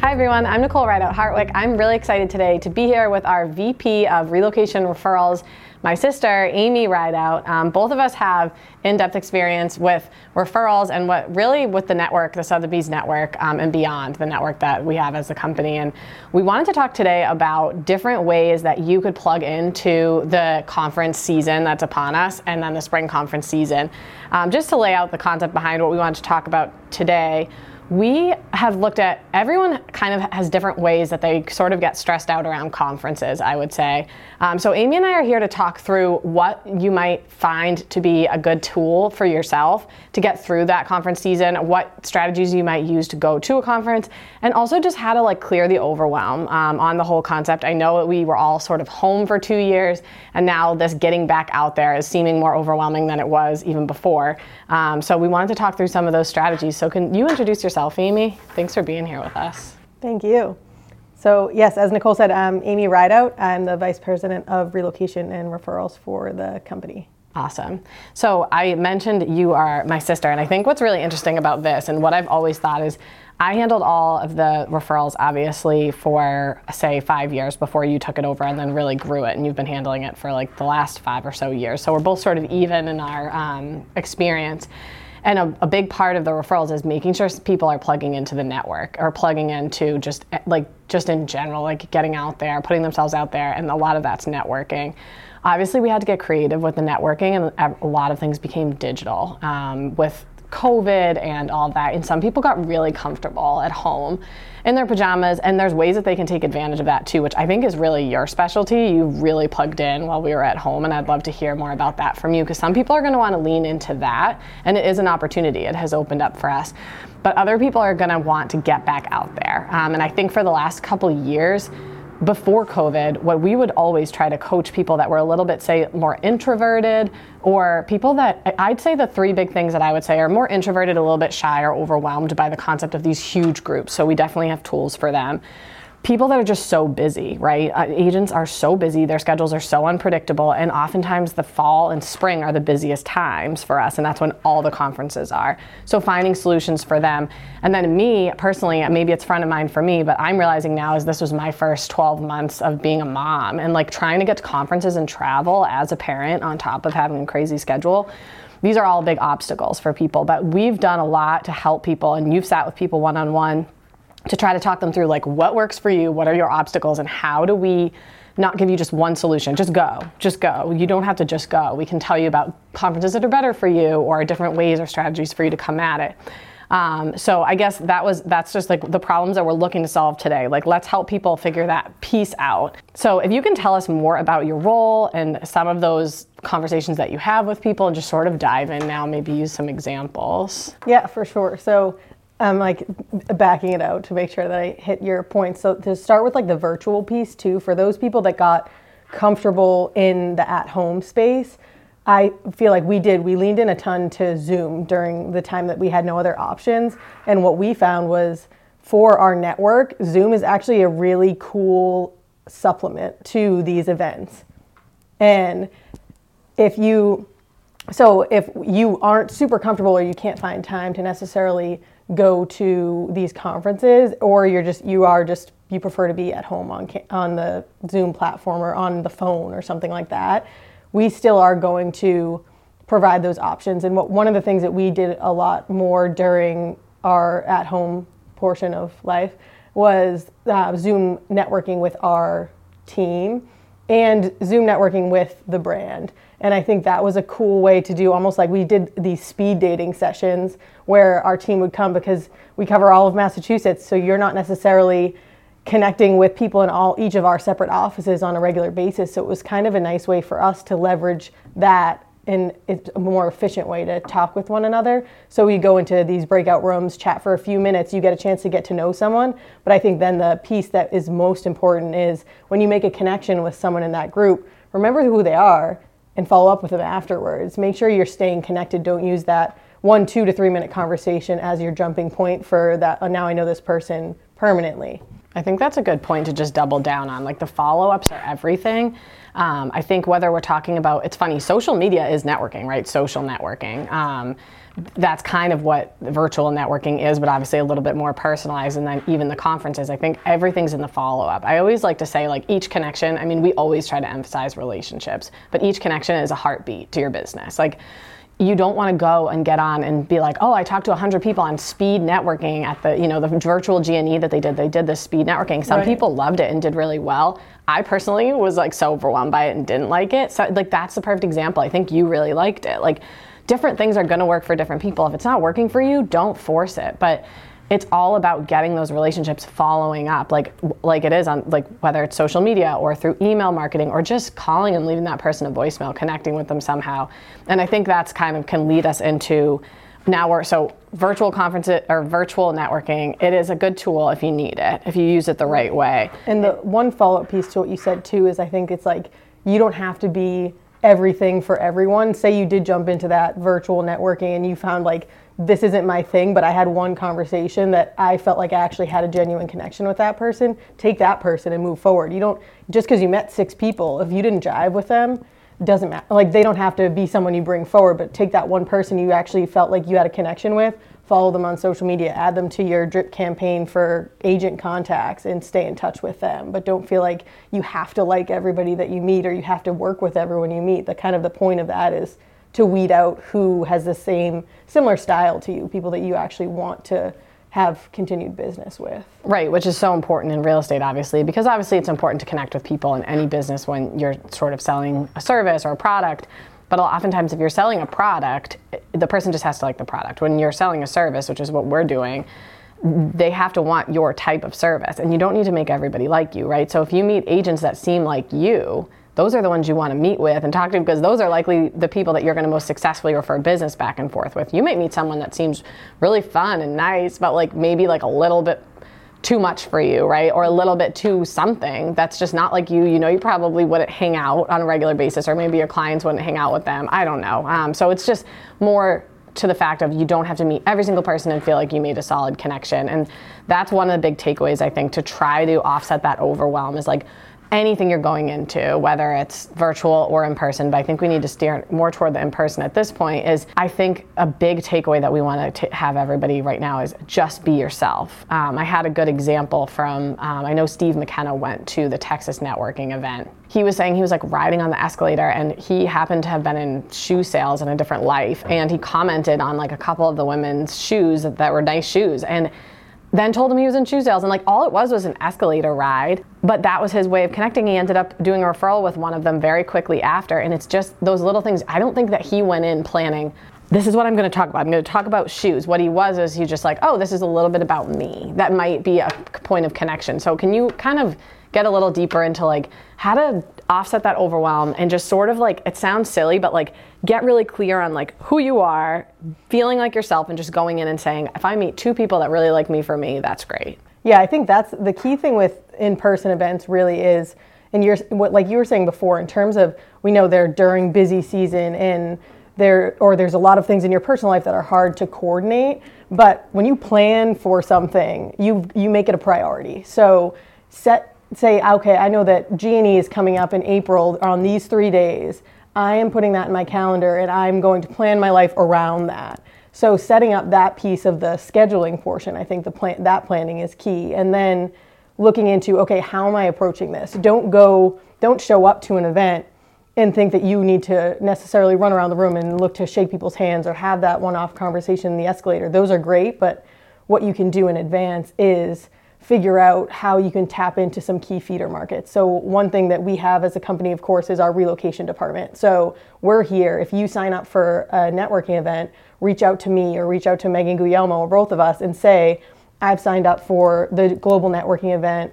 Hi everyone, I'm Nicole Rideout Hartwick. I'm really excited today to be here with our VP of Relocation Referrals, my sister, Aimee Rideout. Um, both of us have in-depth experience with referrals and what really with the network, the Sotheby's network, um, and beyond the network that we have as a company. And we wanted to talk today about different ways that you could plug into the conference season that's upon us, and then the spring conference season. Um, just to lay out the concept behind what we wanted to talk about today we have looked at everyone kind of has different ways that they sort of get stressed out around conferences i would say. Um, so aimee and i are here to talk through what you might find to be a good tool for yourself to get through that conference season what strategies you might use to go to a conference and also just how to like clear the overwhelm um, on the whole concept. I know we were all sort of home for two years and now this getting back out there is seeming more overwhelming than it was even before. Um, so we wanted to talk through some of those strategies. So can you introduce yourself yourself, Aimee. Thanks for being here with us. Thank you. So, yes, as Nicole said, I'm Aimee Rideout. I'm the Vice President of Relocation and Referrals for the company. Awesome. So, I mentioned you are my sister, and I think what's really interesting about this and what I've always thought is I handled all of the referrals, obviously, for say five years before you took it over and then really grew it. And you've been handling it for like the last five or so years. So we're both sort of even in our um, experience. And a, a, big part of the referrals is making sure people are plugging into the network or plugging into just eh, like just in general, like getting out there, putting themselves out there, and a lot of that's networking. Obviously, we had to get creative with the networking, and a lot of things became digital um, with COVID and all that. And some people got really comfortable at home in their pajamas, and there's ways that they can take advantage of that too, which I think is really your specialty. You really plugged in while we were at home, and I'd love to hear more about that from you because some people are going to want to lean into that, and it is an opportunity. It has opened up for us. But other people are going to want to get back out there. Um, and I think for the last couple years, before COVID, what we would always try to coach people that were a little bit, say, more introverted, or people that I'd say the three big things that I would say are more introverted, a little bit shy, or overwhelmed by the concept of these huge groups. So we definitely have tools for them people that are just so busy, right? Uh, agents are so busy, their schedules are so unpredictable, and oftentimes the fall and spring are the busiest times for us, and that's when all the conferences are. So finding solutions for them. And then me personally, maybe it's front of mind for me, but I'm realizing now is this was my first 12 months of being a mom and like trying to get to conferences and travel as a parent on top of having a crazy schedule these are all big obstacles for people but we've done a lot to help people and you've sat with people one-on-one to try to talk them through like what works for you, what are your obstacles, and how do we not give you just one solution. Just go. Just go. You don't have to just go. We can tell you about conferences that are better for you or different ways or strategies for you to come at it. Um, so I guess that was that's just like the problems that we're looking to solve today. Like let's help people figure that piece out. So if you can tell us more about your role and some of those conversations that you have with people and just sort of dive in now, maybe use some examples. Yeah, for sure. So I'm like backing it out to make sure that I hit your points. So to start with like the virtual piece too, for those people that got comfortable in the at-home space, I feel like we did. We leaned in a ton to Zoom during the time that we had no other options. And what we found was for our network, Zoom is actually a really cool supplement to these events. And if you, so if you aren't super comfortable or you can't find time to necessarily go to these conferences or you're just you are just you prefer to be at home on on the Zoom platform or on the phone or something like that we still are going to provide those options. And what one of the things that we did a lot more during our at home portion of life was uh, Zoom networking with our team and Zoom networking with the brand and I think that was a cool way to do almost like we did these speed dating sessions where our team would come because we cover all of Massachusetts. So you're not necessarily connecting with people in all each of our separate offices on a regular basis. So it was kind of a nice way for us to leverage that in a more efficient way to talk with one another. So we go into these breakout rooms, chat for a few minutes, you get a chance to get to know someone. But I think then the piece that is most important is when you make a connection with someone in that group, remember who they are and follow up with them afterwards. Make sure you're staying connected. Don't use that one, two to three minute conversation as your jumping point for that. Oh, now I know this person permanently. I think that's a good point to just double down on. Like the follow ups are everything. Um, I think whether we're talking about, it's funny, social media is networking, right? Social networking. Um, that's kind of what virtual networking is, but obviously a little bit more personalized. And then even the conferences, I think everything's in the follow up. I always like to say, like, each connection, I mean, we always try to emphasize relationships, but each connection is a heartbeat to your business. Like, you don't want to go and get on and be like, oh, I talked to 100 people on speed networking at the, you know, the virtual G&E that they did. They did the speed networking. Some right. people loved it and did really well. I personally was like so overwhelmed by it and didn't like it. So like that's the perfect example. I think you really liked it. Like different things are going to work for different people. If it's not working for you, don't force it. But it's all about getting those relationships following up like like it is on like whether it's social media or through email marketing or just calling and leaving that person a voicemail connecting with them somehow. And i think that's kind of can lead us into now we're so virtual conferences or virtual networking it is a good tool if you need it if you use it the right way. And the one follow-up piece to what you said too is i think it's like you don't have to be everything for everyone. Say you did jump into that virtual networking and you found like this isn't my thing, but I had one conversation that I felt like I actually had a genuine connection with that person, take that person and move forward. You don't, just because you met six people, if you didn't jive with them, doesn't matter. Like they don't have to be someone you bring forward, but take that one person you actually felt like you had a connection with, follow them on social media, add them to your drip campaign for agent contacts and stay in touch with them. But don't feel like you have to like everybody that you meet or you have to work with everyone you meet. The kind of the point of that is to weed out who has the same similar style to you, people that you actually want to have continued business with. Right, which is so important in real estate, obviously, because obviously it's important to connect with people in any business when you're sort of selling a service or a product. But oftentimes, if you're selling a product, eh, the person just has to like the product. When you're selling a service, which is what we're doing, they have to want your type of service. And you don't need to make everybody like you, right? So if you meet agents that seem like you, those are the ones you want to meet with and talk to because those are likely the people that you're going to most successfully refer business back and forth with. You might meet someone that seems really fun and nice, but like maybe like a little bit too much for you, right? Or a little bit too something that's just not like you. You know, you probably wouldn't hang out on a regular basis, or maybe your clients wouldn't hang out with them. I don't know. Um, so it's just more to the fact of you don't have to meet every single person and feel like you made a solid connection. And that's one of the big takeaways, I think, to try to offset that overwhelm is like, anything you're going into, whether it's virtual or in person, but I think we need to steer more toward the in person at this point, is I think a big takeaway that we want to have everybody right now is just be yourself. Um, I had a good example from, um, I know Steve McKenna went to the Texas networking event. He was saying he was like riding on the escalator and he happened to have been in shoe sales in a different life and he commented on like a couple of the women's shoes that were nice shoes. And then told him he was in shoe sales and like all it was was an escalator ride but that was his way of connecting. He ended up doing a referral with one of them very quickly after and it's just those little things. I don't think that he went in planning this is what i'm going to talk about. I'm going to talk about shoes. What he was is he's just like oh this is a little bit about me. That might be a point of connection. So can you kind of get a little deeper into like how to offset that overwhelm and just sort of like it sounds silly but like get really clear on like who you are feeling like yourself and just going in and saying if i meet two people that really like me for me that's great. Yeah i think that's the key thing with in-person events really is and you're what like you were saying before in terms of we know they're during busy season and there or there's a lot of things in your personal life that are hard to coordinate but when you plan for something you you make it a priority. So set say, okay, I know that G&E is coming up in April on these three days. I am putting that in my calendar and I'm going to plan my life around that. So setting up that piece of the scheduling portion, I think the plan, that planning is key. And then looking into, okay, how am I approaching this? Don't go, don't show up to an event and think that you need to necessarily run around the room and look to shake people's hands or have that one-off conversation in the escalator. Those are great, but what you can do in advance is figure out how you can tap into some key feeder markets. So one thing that we have as a company, of course, is our relocation department. So we're here. If you sign up for a networking event, reach out to me or reach out to Megan Guglielmo or both of us and say, I've signed up for the global networking event.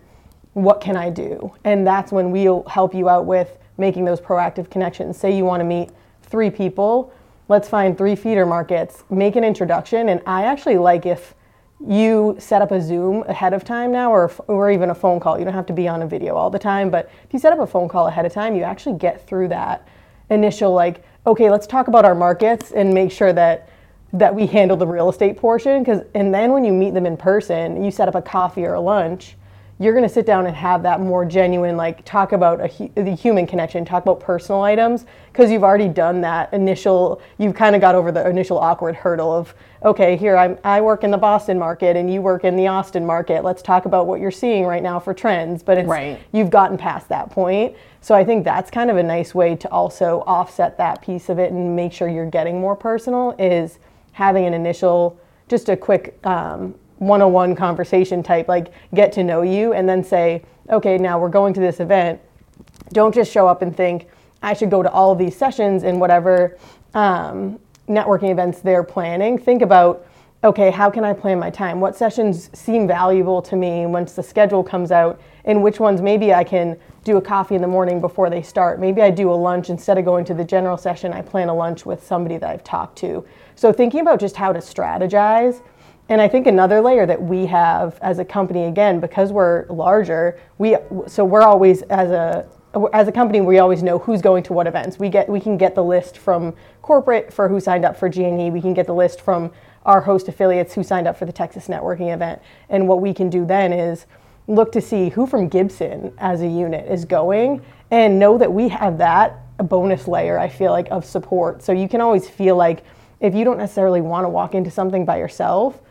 What can I do? And that's when we'll help you out with making those proactive connections. Say you want to meet three people, let's find three feeder markets, make an introduction. And I actually like if you set up a Zoom ahead of time now, or, or even a phone call. You don't have to be on a video all the time, but if you set up a phone call ahead of time, you actually get through that initial, like, okay, let's talk about our markets and make sure that that we handle the real estate portion. Because and then when you meet them in person, you set up a coffee or a lunch. You're going to sit down and have that more genuine like talk about a hu- the human connection talk about personal items because you've already done that initial you've kind of got over the initial awkward hurdle of okay here I'm, i work in the boston market and you work in the austin market. Let's talk about what you're seeing right now for trends. But it's Right. you've gotten past that point. So i think that's kind of a nice way to also offset that piece of it and make sure you're getting more personal is having an initial just a quick um, one-on-one conversation type like get to know you and then say okay now we're going to this event don't just show up and think I should go to all of these sessions and whatever um, networking events they're planning. Think about, okay, how can I plan my time? What sessions seem valuable to me once the schedule comes out, and which ones maybe I can do a coffee in the morning before they start. Maybe I do a lunch instead of going to the general session, I plan a lunch with somebody that I've talked to. So thinking about just how to strategize. And I think another layer that we have as a company, again, because we're larger, we so we're always as a as a company, we always know who's going to what events. We get we can get the list from corporate for who signed up for G&E. We can get the list from our host affiliates who signed up for the Texas networking event. And what we can do then is look to see who from Gibson as a unit is going and know that we have that a bonus layer I feel like of support. So you can always feel like if you don't necessarily want to walk into something by yourself,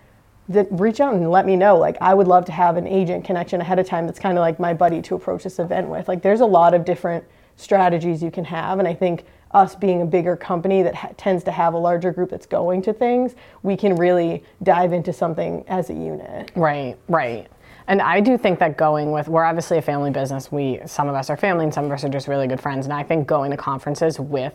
reach out and let me know. Like I would love to have an agent connection ahead of time that's kind of like my buddy to approach this event with. Like there's a lot of different strategies you can have and I think us being a bigger company that ha- tends to have a larger group that's going to things, we can really dive into something as a unit. Right, right. And I do think that going with, we're obviously a family business. We, some of us are family and some of us are just really good friends. And I think going to conferences with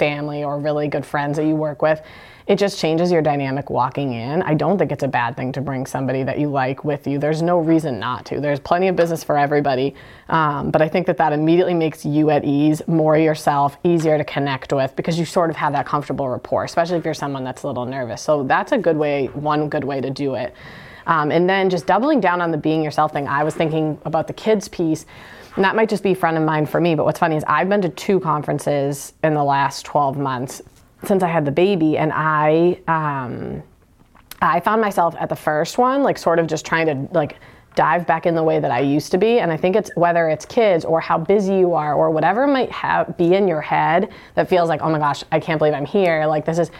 family or really good friends that you work with, it just changes your dynamic walking in. I don't think it's a bad thing to bring somebody that you like with you. There's no reason not to. There's plenty of business for everybody. Um, but I think that that immediately makes you at ease, more yourself, easier to connect with because you sort of have that comfortable rapport, especially if you're someone that's a little nervous. So that's a good way, one good way to do it. Um, and then just doubling down on the being yourself thing, I was thinking about the kids piece. And that might just be front of mind for me. But what's funny is I've been to two conferences in the last 12 months since I had the baby, and I um, I found myself at the first one, like sort of just trying to like dive back in the way that I used to be. And I think it's whether it's kids or how busy you are or whatever might have be in your head that feels like, oh my gosh, I can't believe I'm here. Like this is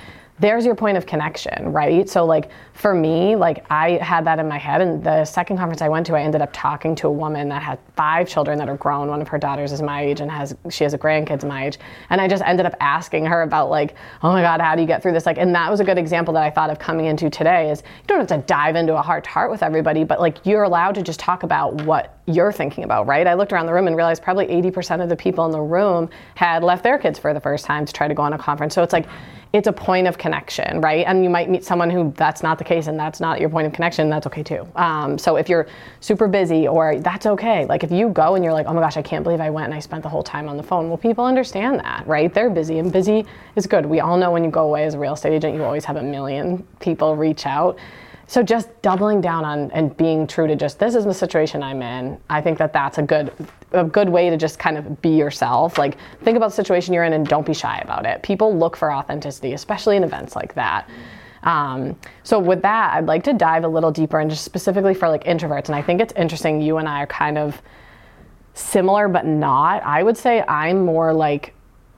there's your point of connection, right? So like for me, like I had that in my head and the second conference I went to, I ended up talking to a woman that had five children that are grown. One of her daughters is my age and has she has a grandkids my age. And I just ended up asking her about like, oh my God, how do you get through this? Like and that was a good example that I thought of coming into today is you don't have to dive into a heart to heart with everybody, but like you're allowed to just talk about what you're thinking about, right? I looked around the room and realized probably 80% of the people in the room had left their kids for the first time to try to go on a conference. So it's like it's a point of connection, right? And you might meet someone who that's not the case and that's not your point of connection, that's okay too. Um, so if you're super busy or that's okay. Like if you go and you're like, oh my gosh, I can't believe I went and I spent the whole time on the phone. Well, people understand that, right? They're busy and busy is good. We all know when you go away as a real estate agent, you always have a million people reach out. So just doubling down on and being true to just this is the situation I'm in. I think that that's a good a good way to just kind of be yourself. Like think about the situation you're in and don't be shy about it. People look for authenticity, especially in events like that. Um, so with that, I'd like to dive a little deeper and just specifically for like introverts. And I think it's interesting. You and I are kind of similar, but not. I would say I'm more like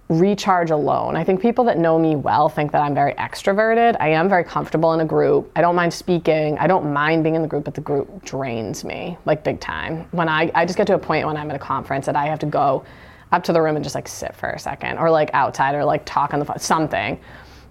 recharge alone. I think people that know me well think that I'm very extroverted. I am very comfortable in a group. I don't mind speaking. I don't mind being in the group, but the group drains me like big time. When I, I just get to a point when I'm at a conference that I have to go up to the room and just like sit for a second or like outside or like talk on the phone, something.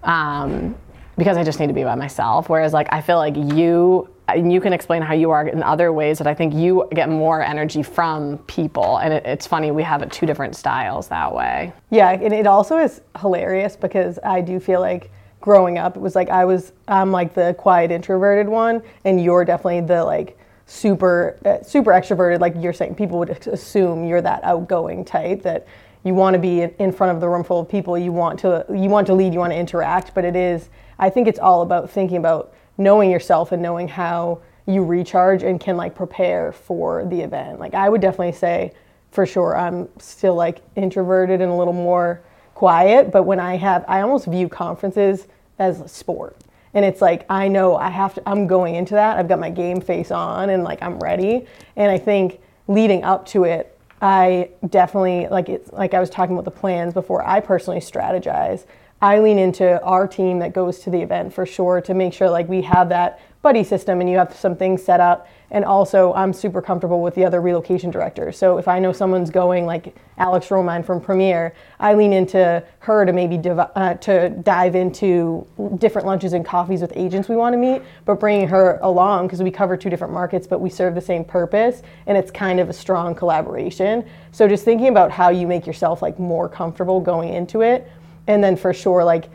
Um, because I just need to be by myself. Whereas like I feel like you and you can explain how you are in other ways that I think you get more energy from people. And it, it's funny, we have two different styles that way. Yeah, and it also is hilarious because I do feel like growing up, it was like I was, I'm like the quiet introverted one, and you're definitely the like super, uh, super extroverted. Like you're saying, people would assume you're that outgoing type that you want to be in front of the room full of people. You want to, you want to lead, you want to interact. But it is, I think it's all about thinking about knowing yourself and knowing how you recharge and can like prepare for the event. Like I would definitely say for sure I'm still like introverted and a little more quiet, but when I have I almost view conferences as a sport. and it's like I know I have to I'm going into that. I've got my game face on and like I'm ready. And I think leading up to it, I definitely like it's like I was talking about the plans before I personally strategize. I lean into our team that goes to the event for sure to make sure like we have that buddy system and you have some things set up and also I'm super comfortable with the other relocation directors. So if I know someone's going like Alex Romine from Premier, I lean into her to maybe div- uh, to dive into different lunches and coffees with agents we want to meet, but bringing her along because we cover two different markets but we serve the same purpose and it's kind of a strong collaboration. So just thinking about how you make yourself like more comfortable going into it and then for sure like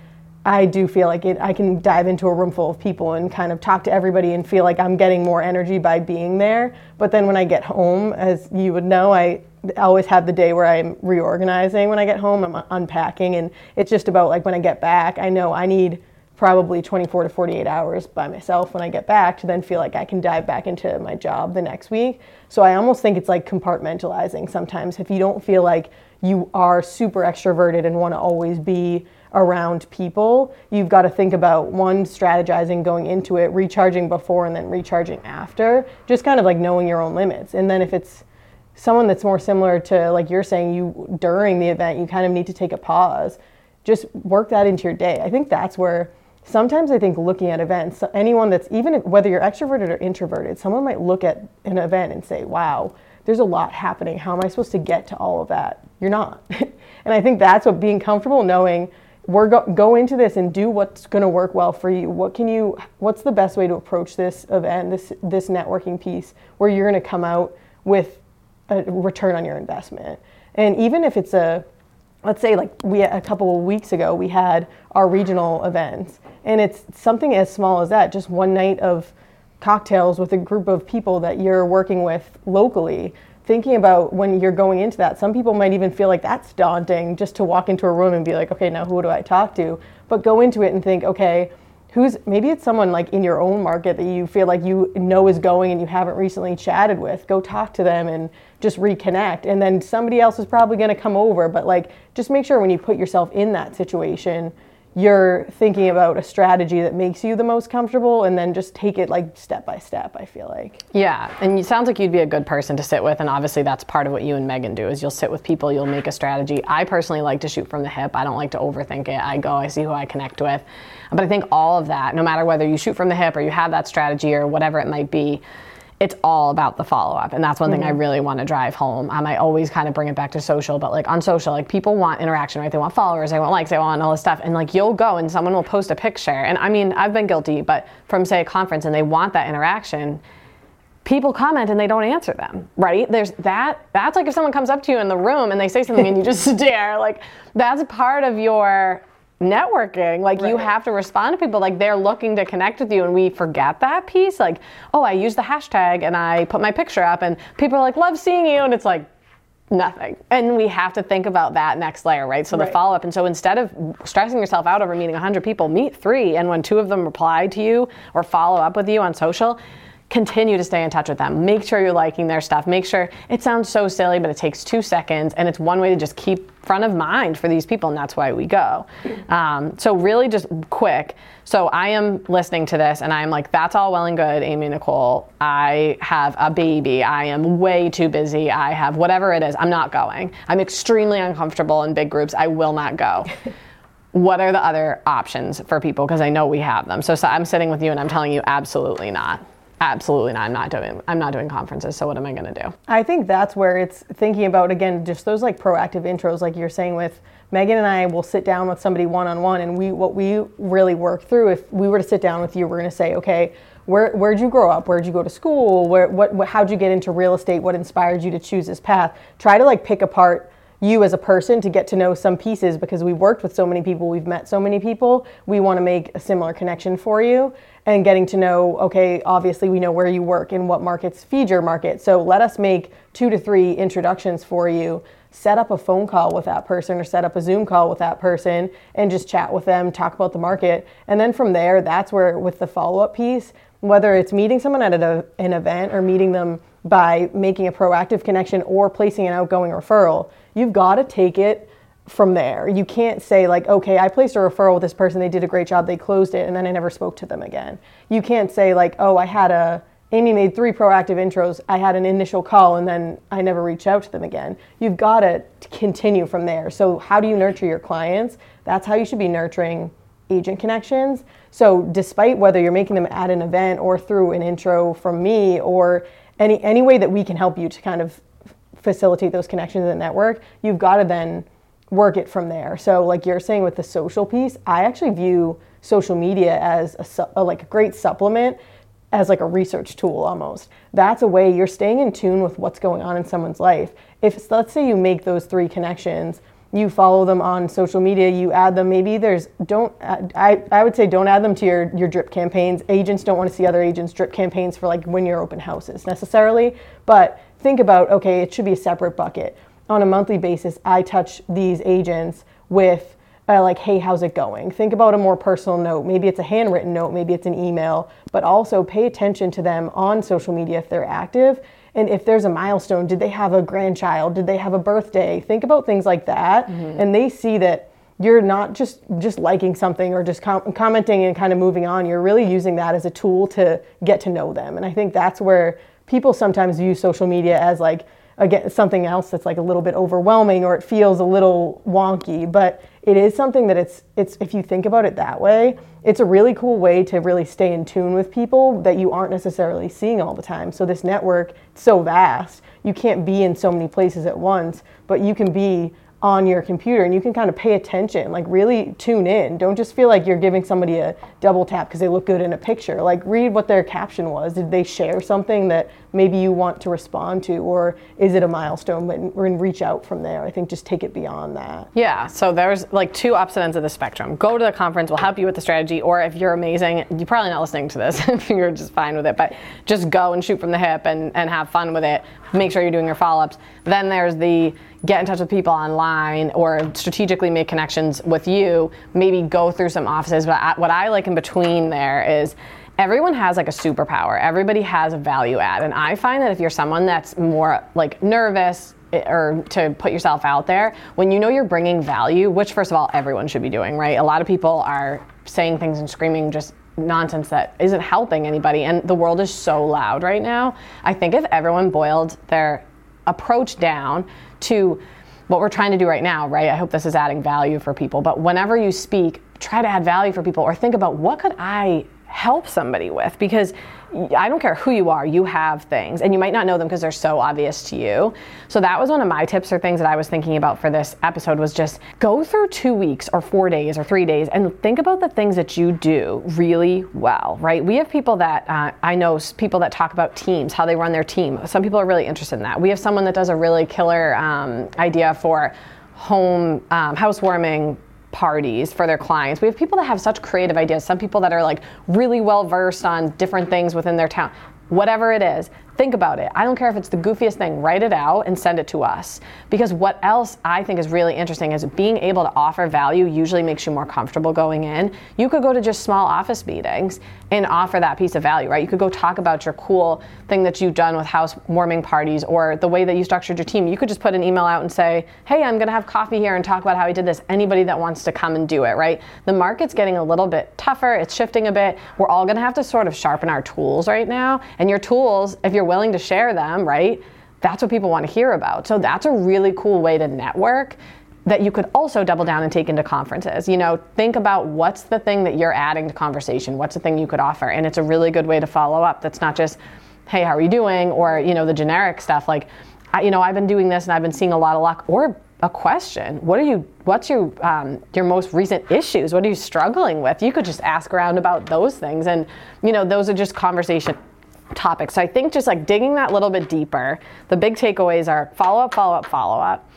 I do feel like it I can dive into a room full of people and kind of talk to everybody and feel like I'm getting more energy by being there. But then when I get home, as you would know, I always have the day where I'm reorganizing when I get home, I'm unpacking and it's just about like when I get back, I know I need probably 24 to 48 hours by myself when I get back to then feel like I can dive back into my job the next week. So I almost think it's like compartmentalizing sometimes. If you don't feel like you are super extroverted and want to always be around people, you've got to think about one, strategizing going into it, recharging before and then recharging after, just kind of like knowing your own limits. And then if it's someone that's more similar to like you're saying you during the event, you kind of need to take a pause. Just work that into your day. I think that's where sometimes I think looking at events, anyone that's even whether you're extroverted or introverted, someone might look at an event and say, wow, there's a lot happening. How am I supposed to get to all of that? You're not. and I think that's what being comfortable knowing we're go, go into this and do what's going to work well for you. What can you? What's the best way to approach this event, this this networking piece, where you're going to come out with a return on your investment? And even if it's a, let's say like we a couple of weeks ago we had our regional events, and it's something as small as that, just one night of cocktails with a group of people that you're working with locally thinking about when you're going into that, some people might even feel like that's daunting just to walk into a room and be like, okay, now who do I talk to? But go into it and think, okay, who's maybe it's someone like in your own market that you feel like you know is going and you haven't recently chatted with. Go talk to them and just reconnect. And then somebody else is probably going to come over, but like just make sure when you put yourself in that situation, you're thinking about a strategy that makes you the most comfortable and then just take it like step by step i feel like. Yeah and it sounds like you'd be a good person to sit with and obviously that's part of what you and megan do is you'll sit with people you'll make a strategy. I personally like to shoot from the hip. I don't like to overthink it. I go i see who i connect with. But i think all of that no matter whether you shoot from the hip or you have that strategy or whatever it might be it's all about the follow up. And that's one mm-hmm. thing I mm-hmm. really want to drive home. Um, I always kind of bring it back to social, but like on social, like people want interaction, right? They want followers, they want likes, they want all this stuff. And like you'll go and someone will post a picture. And I mean, I've been guilty, but from say a conference and they want that interaction, people comment and they don't answer them, right? There's that. That's like if someone comes up to you in the room and they say something and you just stare, like that's part of your networking like right. you have to respond to people like they're looking to connect with you and we forget that piece like oh i use the hashtag and i put my picture up and people are like love seeing you and it's like nothing and we have to think about that next layer right so right. the follow-up and so instead of stressing yourself out over meeting 100 people meet three and when two of them reply to you or follow up with you on social continue to stay in touch with them. Make sure you're liking their stuff. Make sure it sounds so silly, but it takes two seconds, and it's one way to just keep front of mind for these people, and that's why we go. Um, so really, just quick. So I am listening to this, and I'm like, that's all well and good, Aimee Nicole. I have a baby. I am way too busy. I have whatever it is. I'm not going. I'm extremely uncomfortable in big groups. I will not go. what are the other options for people? Because I know we have them. So, so I'm sitting with you, and I'm telling you, absolutely not absolutely not. I'm not doing i'm not doing conferences so what am i going to do? I think that's where it's thinking about again just those like proactive intros like you're saying with megan and i will sit down with somebody one-on-one and we what we really work through if we were to sit down with you we're going to say okay where, where'd you grow up? Where'd you go to school? Where what, what how'd you get into real estate? What inspired you to choose this path? Try to like pick apart you as a person to get to know some pieces because we've worked with so many people, we've met so many people. We want to make a similar connection for you and getting to know, okay, obviously we know where you work and what markets feed your market. So let us make two to three introductions for you. Set up a phone call with that person or set up a Zoom call with that person and just chat with them, talk about the market. And then from there, that's where, with the follow up piece, whether it's meeting someone at a, an event or meeting them by making a proactive connection or placing an outgoing referral, you've got to take it from there. You can't say like, okay, I placed a referral with this person, they did a great job, they closed it, and then I never spoke to them again. You can't say like, oh, I had a Aimee made three proactive intros. I had an initial call and then I never reached out to them again. You've got to continue from there. So, how do you nurture your clients? That's how you should be nurturing agent connections. So, despite whether you're making them at an event or through an intro from me or any any way that we can help you to kind of facilitate those connections in the network, you've got to then work it from there. So, like you're saying with the social piece, I actually view social media as a, a like a great supplement as like a research tool almost. That's a way you're staying in tune with what's going on in someone's life. If let's say you make those three connections, you follow them on social media, you add them, maybe there's don't I, I would say don't add them to your your drip campaigns. Agents don't want to see other agents drip campaigns for like when you're open houses necessarily, but think about okay, it should be a separate bucket. On a monthly basis, I touch these agents with uh, like, hey, how's it going? Think about a more personal note. Maybe it's a handwritten note, maybe it's an email, but also pay attention to them on social media if they're active. And if there's a milestone, did they have a grandchild? Did they have a birthday? Think about things like that. Mm-hmm. And they see that you're not just just liking something or just com- commenting and kind of moving on. You're really using that as a tool to get to know them. And I think that's where people sometimes view social media as like again something else that's like a little bit overwhelming or it feels a little wonky but it is something that it's it's if you think about it that way it's a really cool way to really stay in tune with people that you aren't necessarily seeing all the time. So this network so vast. You can't be in so many places at once but you can be on your computer and you can kind of pay attention like really tune in. Don't just feel like you're giving somebody a double tap because they look good in a picture. Like read what their caption was. Did they share something that maybe you want to respond to or is it a milestone? And reach out from there. I think just take it beyond that. Yeah so there's like two opposite ends of the spectrum. Go to the conference we'll help you with the strategy or if you're amazing you're probably not listening to this if you're just fine with it but just go and shoot from the hip and, and have fun with it. Make sure you're doing your follow-ups. Then there's the get in touch with people online or strategically make connections with you, maybe go through some offices. But what I like in between there is everyone has like a superpower. Everybody has a value add. And I find that if you're someone that's more like nervous, eh, or to put yourself out there when you know you're bringing value which first of all everyone should be doing right a lot of people are saying things and screaming just nonsense that isn't helping anybody and the world is so loud right now i think if everyone boiled their approach down to what we're trying to do right now, right? I hope this is adding value for people. But whenever you speak, try to add value for people or think about what could I help somebody with because I don't care who you are, you have things, and you might not know them because they're so obvious to you. So that was one of my tips or things that I was thinking about for this episode was just go through two weeks or four days or three days and think about the things that you do really well, right? We have people that uh, I know people that talk about teams, how they run their team. Some people are really interested in that. We have someone that does a really killer um, idea for home um, housewarming parties for their clients. We have people that have such creative ideas. Some people that are like really well versed on different things within their town. Whatever it is, Think about it. I don't care if it's the goofiest thing, write it out and send it to us. Because what else I think is really interesting is being able to offer value usually makes you more comfortable going in. You could go to just small office meetings and offer that piece of value, right? You could go talk about your cool thing that you've done with housewarming parties or the way that you structured your team. You could just put an email out and say, hey, I'm gonna have coffee here and talk about how we did this. Anybody that wants to come and do it, right? The market's getting a little bit tougher, it's shifting a bit. We're all gonna have to sort of sharpen our tools right now. And your tools, if you're willing to share them, right? That's what people want to hear about. So that's a really cool way to network that you could also double down and take into conferences. You know, think about what's the thing that you're adding to conversation, what's the thing you could offer, and it's a really good way to follow up. That's not just, hey, how are you doing, or you know, the generic stuff like, you know, I've been doing this and I've been seeing a lot of luck, or a question. What are you? What's your um, your most recent issues? What are you struggling with? You could just ask around about those things, and you know, those are just conversation topic. So I think just like digging that little bit deeper, the big takeaways are follow up, follow up, follow up.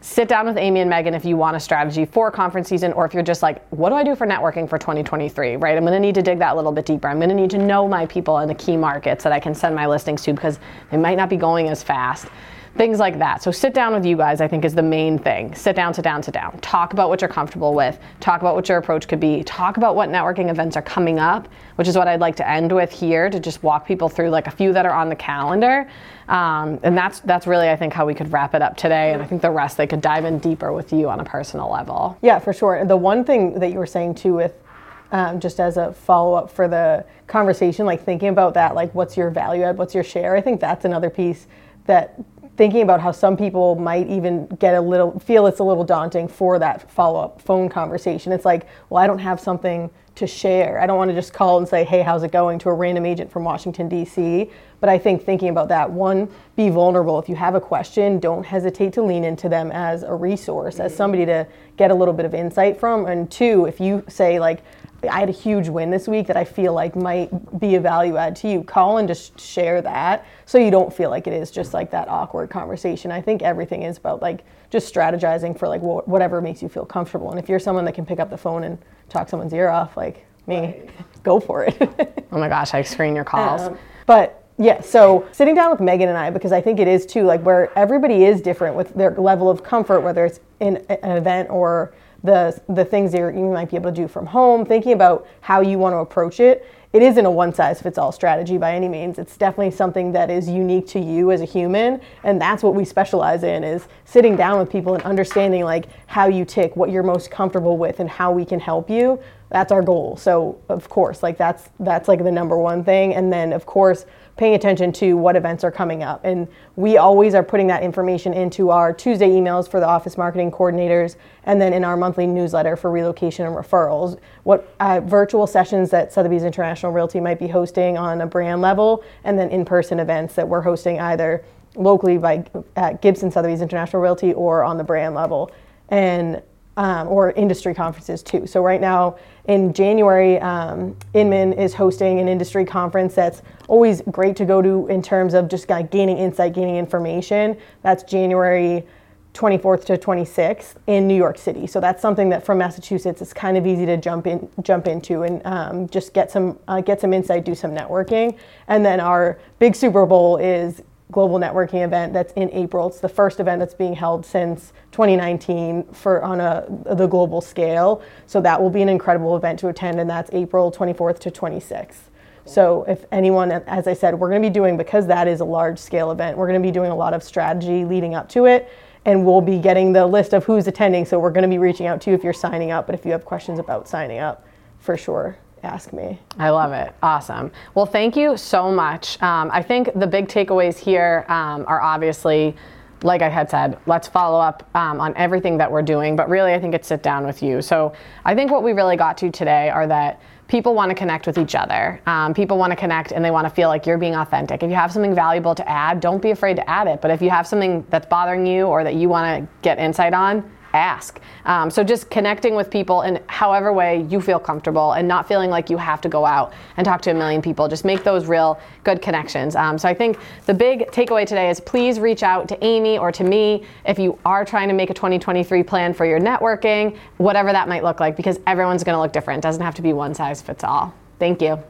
Sit down with Aimee and Megan if you want a strategy for conference season, or if you're just like, what do I do for networking for 2023, right? I'm gonna need to dig that a little bit deeper. I'm gonna need to know my people in the key markets that I can send my listings to because they might not be going as fast things like that. So sit down with you guys, I think, is the main thing. Sit down, sit down, sit down. Talk about what you're comfortable with. Talk about what your approach could be. Talk about what networking events are coming up, which is what I'd like to end with here to just walk people through like a few that are on the calendar. Um, and that's that's really I think how we could wrap it up today. And I think the rest they could dive in deeper with you on a personal level. Yeah, for sure. The one thing that you were saying too with um, just as a follow up for the conversation, like thinking about that, like what's your value add, what's your share. I think that's another piece that thinking about how some people might even get a little feel it's a little daunting for that follow-up phone conversation. It's like well i don't have something to share. I don't want to just call and say hey how's it going? to a random agent from washington d.c but i think thinking about that one be vulnerable. If you have a question don't hesitate to lean into them as a resource as mm-hmm. somebody to get a little bit of insight from. And two if you say like I had a huge win this week that I feel like might be a value add to you. Call and just share that so you don't feel like it is just like that awkward conversation. I think everything is about like just strategizing for like wh- whatever makes you feel comfortable. And if you're someone that can pick up the phone and talk someone's ear off, like me, right. go for it. oh my gosh, I screen your calls. Um, but yeah, so sitting down with Megan and I, because I think it is too, like where everybody is different with their level of comfort, whether it's in an event or the the things that you might be able to do from home, thinking about how you want to approach it. It isn't a one size fits all strategy by any means. It's definitely something that is unique to you as a human, and that's what we specialize in is sitting down with people and understanding like how you tick, what you're most comfortable with and how we can help you. That's our goal. So, of course, like that's that's like the number one thing and then of course paying attention to what events are coming up. And we always are putting that information into our Tuesday emails for the office marketing coordinators and then in our monthly newsletter for relocation and referrals. What uh, virtual sessions that Sotheby's International Realty might be hosting on a brand level and then in person events that we're hosting either locally by at Gibson Sotheby's International Realty or on the brand level. And um, or industry conferences too. So right now in January, um, Inman is hosting an industry conference that's always great to go to in terms of just kind of gaining insight, gaining information. That's January 24th to 26th in New York City. So that's something that from Massachusetts it's kind of easy to jump in, jump into, and um, just get some uh, get some insight, do some networking. And then our big Super Bowl is global networking event that's in April. It's the first event that's being held since 2019 for on a the global scale. So that will be an incredible event to attend, and that's April 24th to 26th. So if anyone, as I said, we're going to be doing because that is a large scale event. We're going to be doing a lot of strategy leading up to it, and we'll be getting the list of who's attending. So we're going to be reaching out to you if you're signing up. But if you have questions about signing up, for sure, ask me. I love it. Awesome. Well, thank you so much. Um, I think the big takeaways here um, are obviously, like I had said, let's follow up um, on everything that we're doing, but really, I think it's sit down with you. So I think what we really got to today are that people want to connect with each other. Um, people want to connect and they want to feel like you're being authentic. If you have something valuable to add, don't be afraid to add it. But if you have something that's bothering you or that you want to get insight on, ask. Um, so just connecting with people in however way you feel comfortable and not feeling like you have to go out and talk to a million people. Just make those real good connections. Um, so I think the big takeaway today is please reach out to Aimee or to me if you are trying to make a 2023 plan for your networking, whatever that might look like, because everyone's going to look different. It doesn't have to be one size fits all. Thank you.